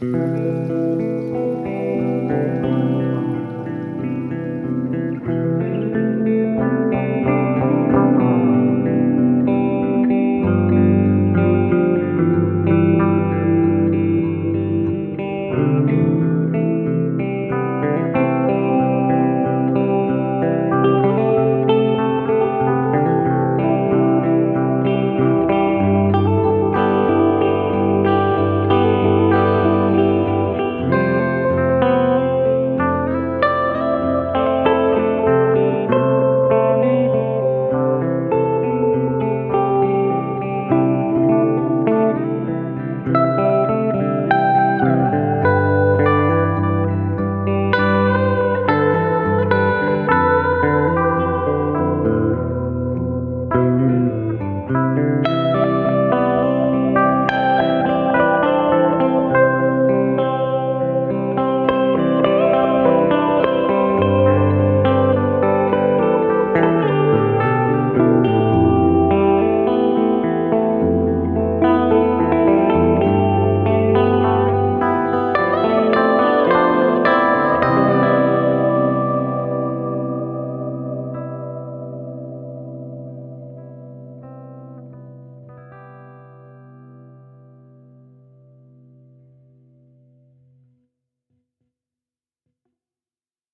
Música